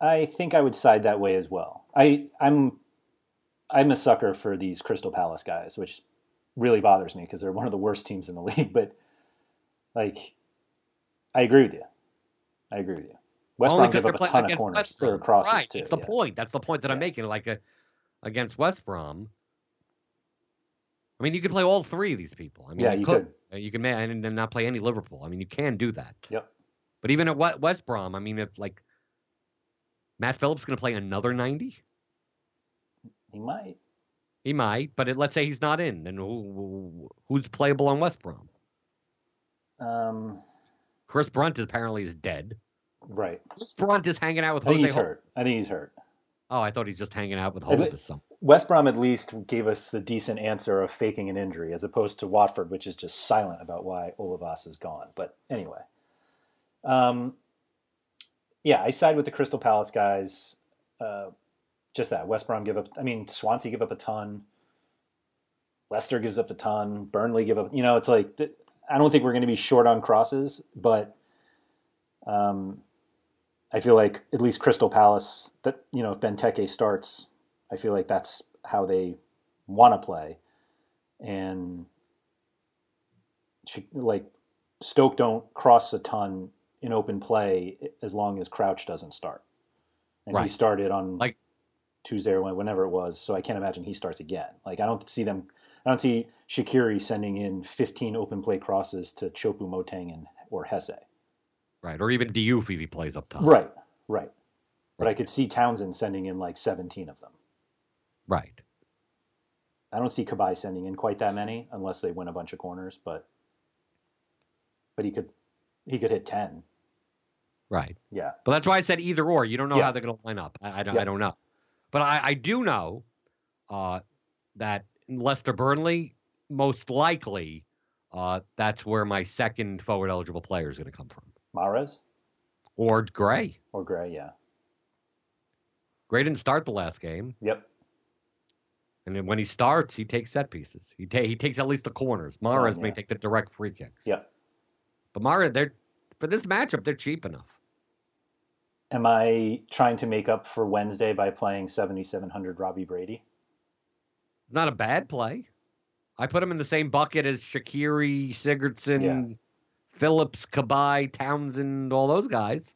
I think I would side that way as well. I I'm I'm a sucker for these Crystal Palace guys, which really bothers me because they're one of the worst teams in the league. But like, I agree with you. I agree with you. West Only Brom give up a ton of corners West or Brom. crosses right. too. It's the yeah. point. That's the point that I'm making. Like a, against West Brom. I mean, you could play all three of these people. I mean, Yeah, you could. Uh, you can and and not play any Liverpool. I mean, you can do that. Yep. But even at West West Brom, I mean, if like Matt Phillips going to play another ninety, He might. he might. But it, let's say he's not in, then who, who- who's playable on West Brom? Um, Chris Brunt apparently is dead. right. Chris Brunt is hanging out with I think Jose. he's Hol- hurt. I think he's hurt. Oh, I thought he's just hanging out with I thi- Some. West Brom at least gave us the decent answer of faking an injury, as opposed to Watford, which is just silent about why Holebas is gone. But anyway, um, yeah, I side with the Crystal Palace guys. Uh, just that West Brom give up. I mean, Swansea give up a ton. Leicester gives up a ton. Burnley give up. You know, it's like I don't think we're going to be short on crosses, but um, I feel like at least Crystal Palace. That you know, if Benteke starts, I feel like that's how they want to play, and should- like Stoke don't cross a ton in open play as long as Crouch doesn't start, and he started on Like- Tuesday or whenever it was. So I can't imagine he starts again. Like I don't see them. I don't see Shaqiri sending in 15 open play crosses to Choupo-Moting and or Jesé. Right, or even Diouf if he plays up top. Right, right. But I could see Townsend sending in like 17 of them. Right. I don't see Cabaye sending in quite that many unless they win a bunch of corners, but but he could he could hit 10. Right. Yeah. But that's why I said either or. You don't know Yeah. how they're going to line up. I, I don't. Yeah. I don't know. But I, I do know uh, that Leicester Burnley most likely uh, that's where my second forward eligible player is going to come from, Mahrez or Gray. or Gray, yeah. Gray didn't start the last game, Yep. and then when he starts, he takes set pieces. He ta- he takes at least the corners. Mahrez may yeah. take the direct free kicks. Yep. But Mara, they're for this matchup, they're cheap enough. Am I trying to make up for Wednesday by playing 7700 Robbie Brady? Not a bad play. I put him in the same bucket as Shaqiri, Sigurdsson, Yeah. Phillips, Cabaye, Townsend, all those guys.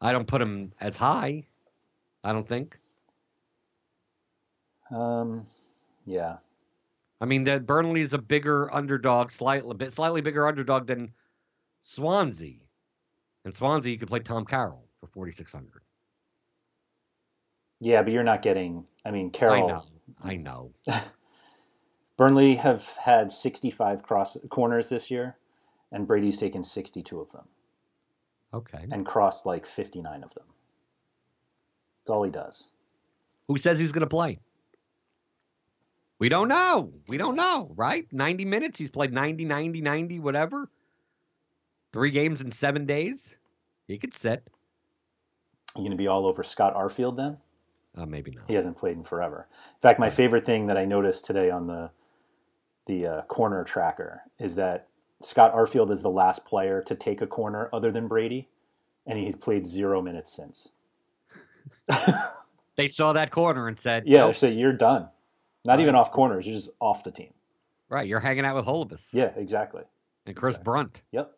I don't put him as high. I don't think. Um yeah. I mean, that Burnley is a bigger underdog, slightly bit slightly bigger underdog than Swansea. And Swansea, you could play Tom Carroll for forty six hundred. Yeah, but you're not getting I mean I know, I know. Burnley have had 65 cross corners this year and Brady's taken 62 of them Okay. and crossed like 59 of them. That's all he does. Who says he's going to play? We don't know. We don't know, right? 90 minutes. He's played 90, 90, 90, whatever. Three games in seven days. He could sit. You going to be all over Scott Arfield then? Uh, maybe not. He hasn't played in forever. In fact, my favorite thing that I noticed today on the the uh, corner tracker is that Scott Arfield is the last player to take a corner other than Brady, and he's played zero minutes since. They saw that corner and said, Yeah, nope. so you're done. Not even off corners. You're just off the team. right, you're hanging out with Holebas Yeah, exactly. and Chris Brunt. Yep.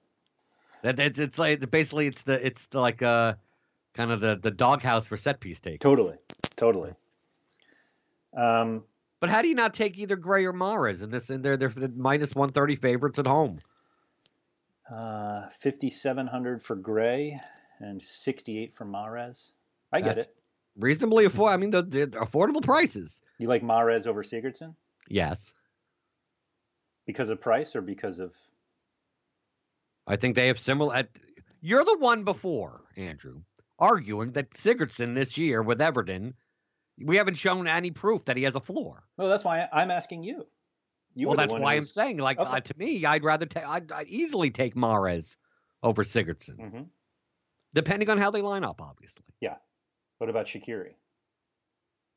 That it's, it's like basically it's the it's the, like uh kind of the the doghouse for set piece take. Totally. Totally. Um, But how do you not take either Gray or Mahrez in this? And they're they're minus one thirty favorites at home. uh, 5,700 for Gray and 68 for Mahrez. I get That's- it. Reasonably afford. I mean, the, the affordable prices. You like Mahrez over Sigurdsson Yes, because of price or because of I think they have similar. At, you're the one before Andrew arguing that Sigurdsson this year with Everton, we haven't shown any proof that he has a floor. Well, that's why I'm asking you. You well, that's why who I'm saying, like, Okay. uh, to me, I'd rather take, I'd, I'd easily take Mahrez over Sigurdsson, Mhm. depending on how they line up, obviously. Yeah. What about Shaqiri?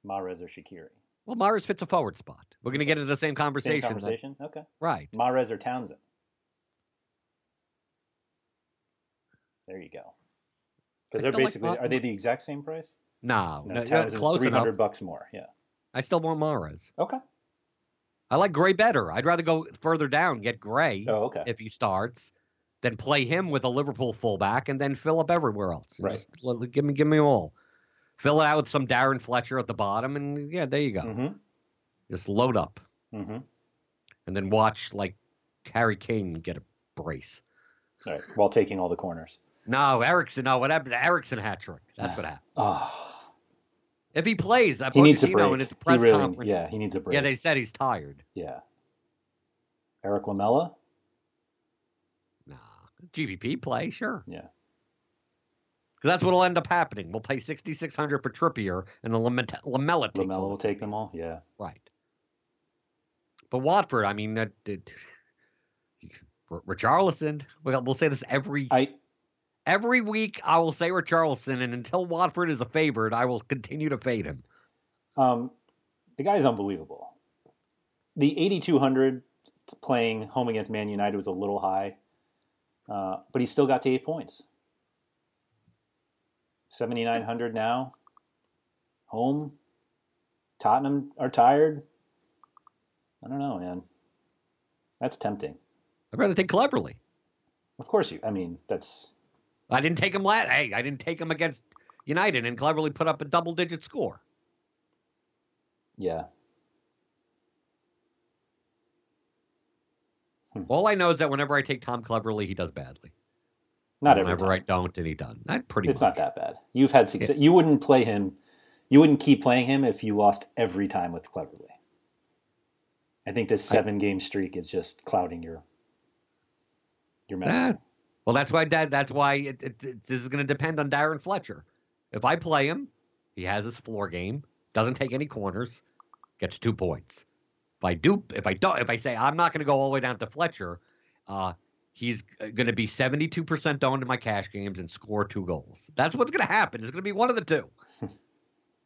Mahrez or Shaqiri? Well, Mahrez fits a forward spot. We're going to get into the same Same conversation. that- conversation. Okay. right. Mahrez or Townsend? There you go. Because they're still like basically are they the exact same price? No, No, no, Townsend's close three enough. bucks more. Yeah. I still want Mahrez. Okay. I like Gray better. I'd rather go further down, get Gray Oh, okay. if he starts, than play him with a Liverpool fullback and then fill up everywhere else. Right. Just let- give me, give me all. fill it out with some Darren Fletcher at the bottom, and yeah, there you go. Mm-hmm. Just load up, Mm-hmm. and then watch like Harry Kane get a brace. All right. While taking all the corners. No, Eriksen. No, what happened? to Eriksen hat trick. That's what happened. Oh, If he plays, I he needs a break. and at the he press really, conference. yeah, he needs a break. yeah, they said he's tired. yeah. Erik Lamela. Nah, GPP play sure. Yeah. Because that's what'll end up happening. We'll pay sixty six hundred for Trippier, and the Lament- Lamela takes Lamela will take them all. Yeah. Right. But Watford, I mean, that it, Richarlison. We'll, we'll say this every I every week. I will say Richarlison, and until Watford is a favorite, I will continue to fade him. um, the guy is unbelievable. The 8200 playing home against Man United was a little high, uh, but he still got to eight points. 7900 now. Home. Tottenham are tired. I don't know, man. That's tempting. I'd rather take Cleverley. Of course, you. I mean, that's I didn't take him last. Hey, I didn't take him against United and Cleverley put up a double digit score. yeah. Hmm. All I know is that whenever I take Tom Cleverley, he does badly. Not every whenever time. I don't, and he doesn't. Not pretty It's much. not that bad. You've had success. You wouldn't play him. You wouldn't keep playing him if you lost every time with Cleverley. I think this seven game streak is just clouding your your memory. Sad. Well, that's why. That's why it, it, it- this is going to depend on Darren Fletcher. If I play him, he has his floor game, doesn't take any corners, gets two points. If I do, if I don't, if I say I'm not going to go all the way down to Fletcher, uh, he's going to be 72% owned in my cash games and score two goals. That's what's going to happen. It's going to be one of the two.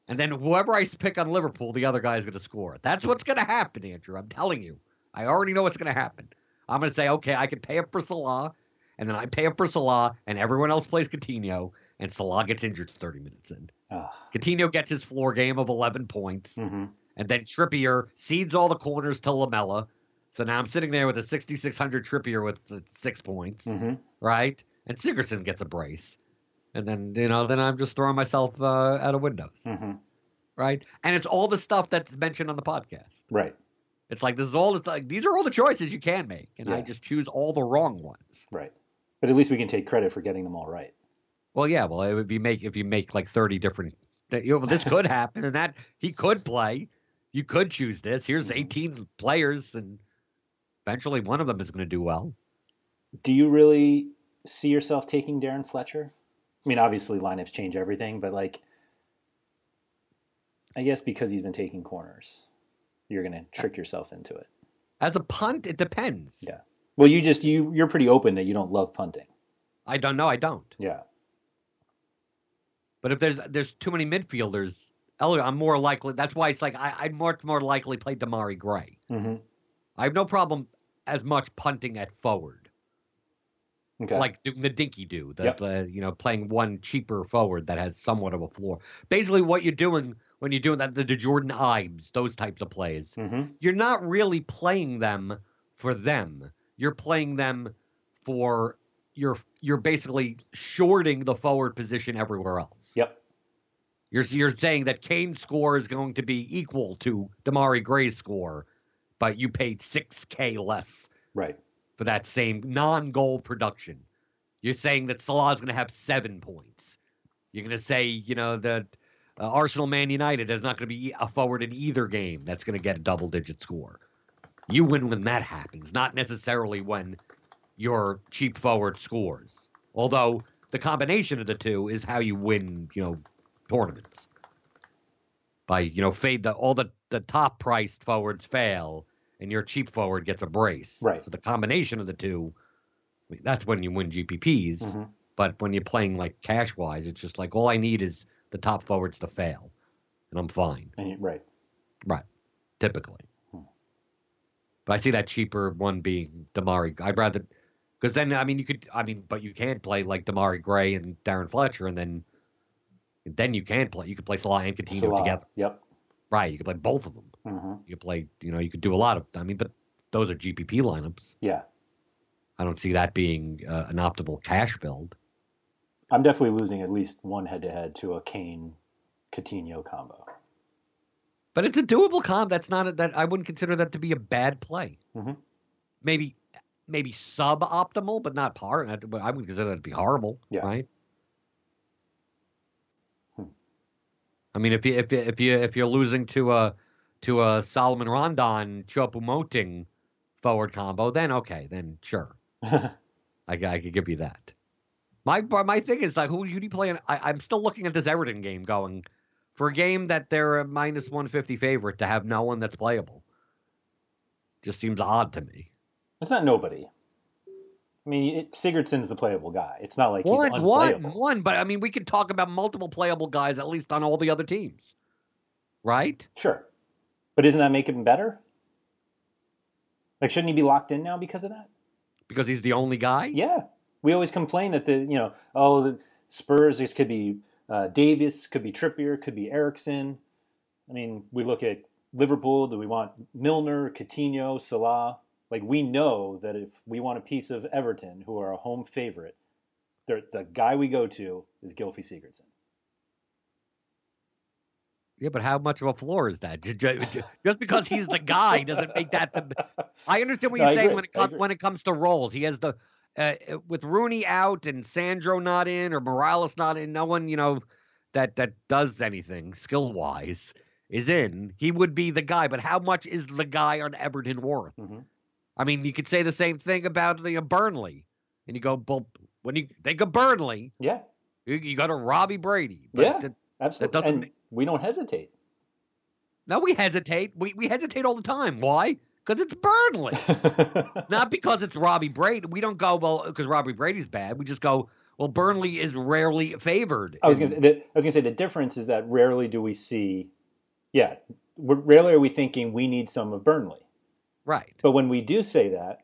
and then whoever I pick on Liverpool, the other guy is going to score. That's what's going to happen, Andrew. I'm telling you. I already know what's going to happen. I'm going to say, okay, I can pay up for Salah, and then I pay up for Salah, and everyone else plays Coutinho, and Salah gets injured 30 minutes in. Ah, Coutinho gets his floor game of 11 points, mhm. and then Trippier cedes all the corners to Lamela. So now I'm sitting there with a 6,600 Trippier with six points, Mhm. right? And Sigurdsson gets a brace. And then, you know, then I'm just throwing myself uh, out of windows, Mhm. right? And it's all the stuff that's mentioned on the podcast. Right. It's like this is all It's like these are all the choices you can make, and I just choose all the wrong ones. Right. But at least we can take credit for getting them all right. Well, yeah, well, it would be make if you make like thirty different. You know, this could happen, and that he could play. You could choose this. Here's eighteen players, and eventually one of them is going to do well. Do you really see yourself taking Darren Fletcher? I mean, obviously lineups change everything, but like, I guess because he's been taking corners, you're going to trick yourself into it. As a punt, it depends. Yeah. Well, you just you you're pretty open that you don't love punting. I don't know. I don't. Yeah. But if there's there's too many midfielders, I'm more likely. That's why it's like I, I'd much more likely play Demarai Gray. Mm-hmm. I have no problem as much punting at forward. Okay. like doing the dinky do, the, Yep. the you know playing one cheaper forward that has somewhat of a floor. Basically, what you're doing when you're doing that, the, the Jordan Ayews, those types of plays, mm-hmm. you're not really playing them for them. You're playing them for you're you're basically shorting the forward position everywhere else. Yep. You're you're saying that Kane's score is going to be equal to Demarai Gray's score, but you paid six K less Right. for that same non-goal production. You're saying that Salah's going to have seven points. You're going to say, you know, that uh, Arsenal Man United is not going to be a forward in either game that's going to get a double-digit score. You win when that happens, not necessarily when your cheap forward scores. Although the combination of the two is how you win, you know, tournaments. By you know, fade the all the the top priced forwards fail, and your cheap forward gets a brace. Right. So the combination of the two, that's when you win GPPs. Mhm. But when you're playing like cash wise, it's just like all I need is the top forwards to fail, and I'm fine. And you, right. Right. Typically. But I see that cheaper one being Demarai. I'd rather because then I mean you could I mean but you can't play like Demarai Gray and Darren Fletcher and then then you can play you could play Salah and Coutinho Salah. together. Yep. Right. You could play both of them. hmm You could play you know you could do a lot of I mean but those are GPP lineups. Yeah. I don't see that being uh, an optimal cash build. I'm definitely losing at least one head to head to a Kane Coutinho combo. But it's a doable comp. That's not a, that I wouldn't consider that to be a bad play. Mhm. Maybe maybe suboptimal, but not par. I wouldn't consider that to be horrible. Yeah. Right. Hmm. I mean, if you if you if you if you're losing to a to a Salomon Rondon Choupo forward combo, then okay, then sure, I, I could give you that. My my thing is like, who who do you play? In, I, I'm still looking at this Everton game, going for a game that they're a minus 150 favorite to have no one that's playable. Just seems odd to me. it's not nobody. I mean, it, Sigurdsson's the playable guy. It's not like One, one, one. But I mean, we could talk about multiple playable guys at least on all the other teams, right? Sure, but isn't that make him better? Like, shouldn't he be locked in now because of that? Because he's the only guy. Yeah, we always complain that the you know oh the Spurs could be uh, Davies, could be Trippier, could be Eriksen. I mean, we look at Liverpool. Do we want Milner, Coutinho, Salah? Like we know that if we want a piece of Everton, who are a home favorite, the guy we go to is Gylfi Sigurdsson. Yeah, but how much of a floor is that? Ju- ju- ju- Just because he's the guy doesn't make that the. I understand what you're I saying when it comes when it comes to roles. He has the uh, uh, with Rooney out and Sandro not in or Mirallas not in. No one you know that that does anything skill wise is in. He would be the guy, but how much is the guy on Everton worth? Mhm. I mean, you could say the same thing about the uh, Burnley, and you go, well, when you think of Burnley, Yeah, you, you go to Robbie Brady. But Yeah. that- absolutely. doesn't and make- we don't hesitate. No, we hesitate. We we hesitate all the time. Why? Because it's Burnley. Not because it's Robbie Brady. We don't go well because Robbie Brady's bad. We just go well. Burnley is rarely favored. I was gonna the, I was gonna say the difference is that rarely do we see, yeah, rarely are we thinking we need some of Burnley. right, But when we do say that,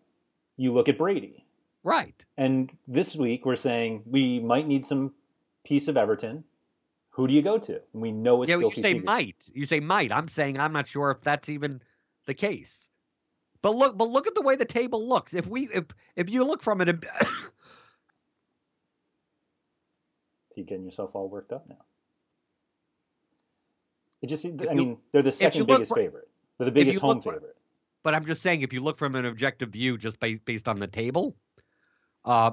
you look at Brady, right. and this week we're saying we might need some piece of Everton. Who do you go to? We know it's yeah, you say might. You say might. I'm saying I'm not sure if that's even the case. But look, but look at the way the table looks. If we if if you look from it, You getting yourself all worked up now. It just, I you- mean, they're the second biggest for- favorite. They're the biggest home for- favorite. but I'm just saying if you look from an objective view, just based based on the table, uh,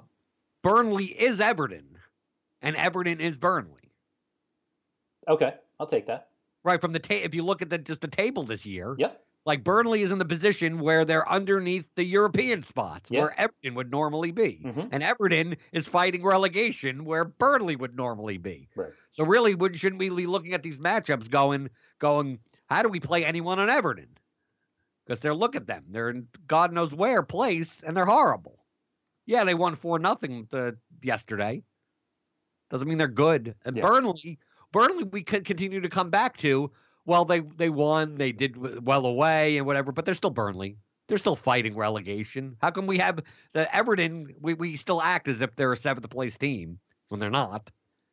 Burnley is Everton, and Everton is Burnley. Okay, I'll take that. Right from the ta- if you look at the just the table this year, Yep. Like Burnley is in the position where they're underneath the European spots Yeah. where Everton would normally be, Mhm. and Everton is fighting relegation where Burnley would normally be. Right. So really, would shouldn't we be looking at these matchups going going? How do we play anyone on Everton? Because they're look at them, they're in God knows where place, and they're horrible. Yeah, they won four nothing yesterday. Doesn't mean they're good. And Yeah. Burnley, Burnley, we could continue to come back to. Well, they they won, they did well away and whatever, but they're still Burnley. They're still fighting relegation. How come we have the Everton? We we still act as if they're a seventh place team when they're not,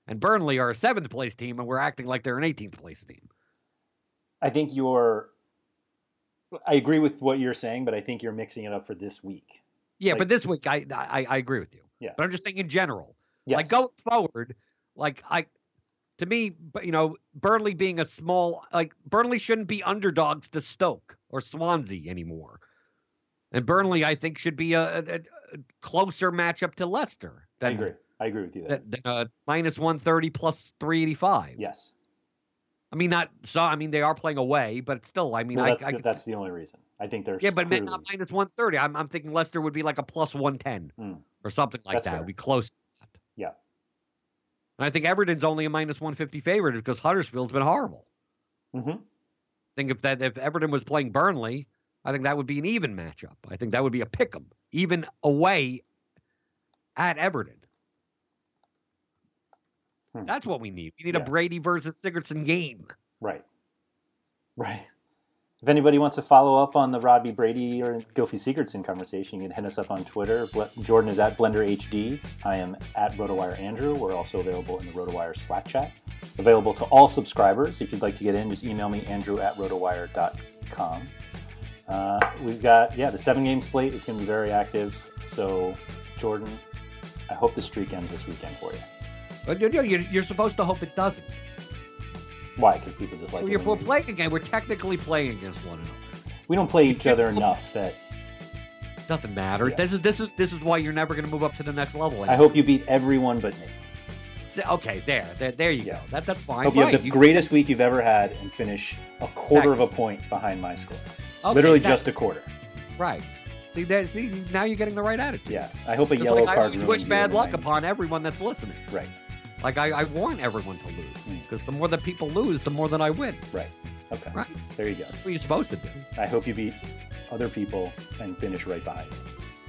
and Burnley are a seventh place team, and we're acting like they're an 18th place team. I think you're. I agree with what you're saying, but I think you're mixing it up for this week. Yeah, Like- but this week I, I I agree with you. Yeah. But I'm just saying in general. Yes. Like going forward, like I to me, you know, Burnley being a small like Burnley shouldn't be underdogs to Stoke or Swansea anymore. And Burnley, I think, should be a, a, a closer matchup to Leicester I agree. I agree with you. There. than, than a minus one thirty plus three eighty five. yes. I mean, not so. I mean, they are playing away, but still, I mean, Well, I, that's, I the, could- that's the only reason. I think there's yeah, but clearly- not minus one thirty. I'm I'm thinking Leicester would be like a plus one ten Mm. or something like That's that. fair. Would be close. To that. Yeah. And I think Everton's only a minus one fifty favorite because Huddersfield's been horrible. Mhm. I think if that if Everton was playing Burnley, I think that would be an even matchup. I think that would be a pick 'em, even away at Everton. Hmm. That's what we need. We need Yeah. a Brady versus Sigurdsson game. Right. Right. If anybody wants to follow up on the Robbie Brady or Gylfi Sigurdsson conversation, you can hit us up on Twitter. Jordan is at Blender HD. I am at RotoWire Andrew. We're also available in the RotoWire Slack chat. Available to all subscribers. If you'd like to get in, just email me, andrew at rotowire.com. Uh, we've got, yeah, the seven game slate is going to be very active. So, Jordan, I hope the streak ends this weekend for you. You're supposed to hope it doesn't. Why? Because people just like. Well, you're we're we- playing again. We're technically playing against one another. We don't play each other enough that Doesn't matter. Yeah. This is this is this is why you're never going to move up to the next level. I hope you beat everyone but me. So- Okay, there, there, there you Yeah. go. That that's fine. Hope you have the greatest week you've ever had and finish a quarter of a point behind my score. okay, Literally that- just a quarter. right. See, there, see, now you're getting the right attitude. Yeah. I hope a yellow like I card always wish bad luck night. upon everyone that's listening. Right. Like I, I want everyone to lose Mm. because the more that people lose, the more that I win. Right. Okay. Right. There you go. That's what you're supposed to do. I hope you beat other people and finish right behind. me.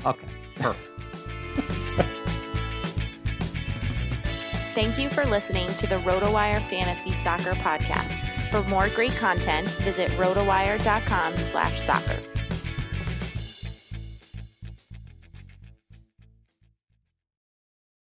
Okay, perfect. Thank you for listening to the RotoWire Fantasy Soccer Podcast. For more great content, visit rotowire.com slash soccer.